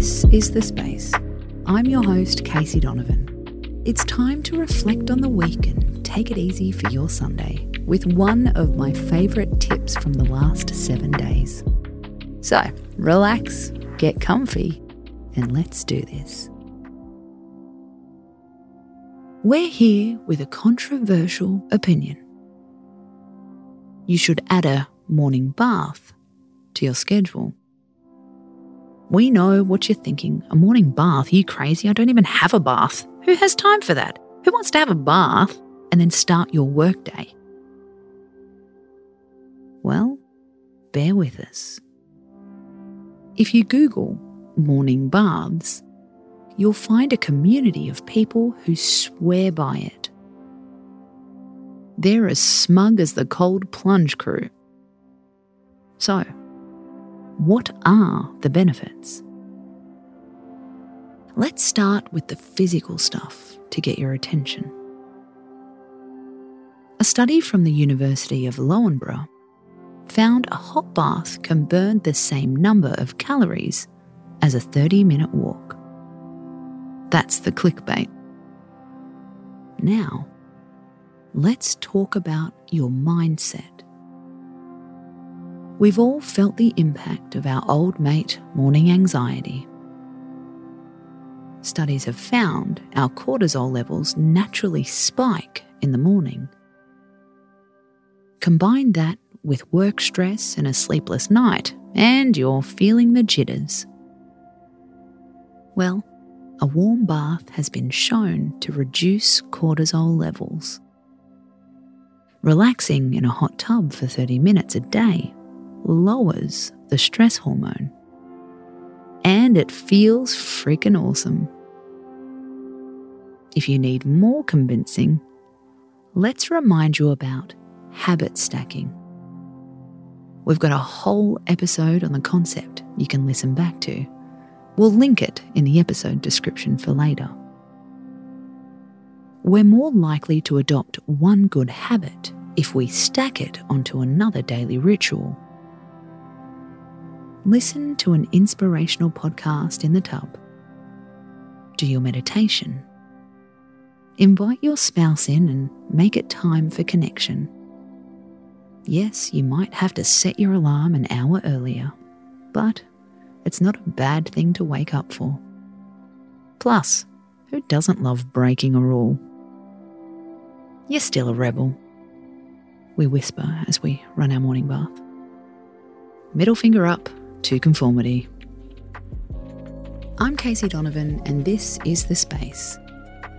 This is The Space. I'm your host, Casey Donovan. It's time to reflect on the week and take it easy for your Sunday with one of my favourite tips from the last seven days. So, relax, get comfy, and let's do this. We're here with a controversial opinion. You should add a morning bath to your schedule. We know what you're thinking. A morning bath? Are you crazy? I don't even have a bath. Who has time for that? Who wants to have a bath and then start your workday? Well, bear with us. If you Google morning baths, you'll find a community of people who swear by it. They're as smug as the cold plunge crew. So, what are the benefits? Let's start with the physical stuff to get your attention. A study from the University of Loughborough found a hot bath can burn the same number of calories as a 30 minute walk. That's the clickbait. Now, let's talk about your mindset. We've all felt the impact of our old mate morning anxiety. Studies have found our cortisol levels naturally spike in the morning. Combine that with work stress and a sleepless night, and you're feeling the jitters. Well, a warm bath has been shown to reduce cortisol levels. Relaxing in a hot tub for 30 minutes a day lowers the stress hormone. And it feels freaking awesome. If you need more convincing, let's remind you about habit stacking. We've got a whole episode on the concept you can listen back to. We'll link it in the episode description for later. We're more likely to adopt one good habit if we stack it onto another daily ritual. Listen to an inspirational podcast in the tub. Do your meditation. Invite your spouse in and make it time for connection. Yes, you might have to set your alarm an hour earlier, but it's not a bad thing to wake up for. Plus, who doesn't love breaking a rule? You're still a rebel. We whisper as we run our morning bath. Middle finger up to conformity. I'm Casey Donovan, and this is The Space.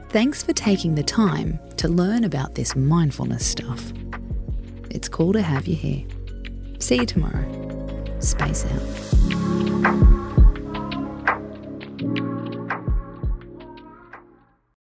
Thanks for taking the time to learn about this mindfulness stuff. It's cool to have you here. See you tomorrow. Space out.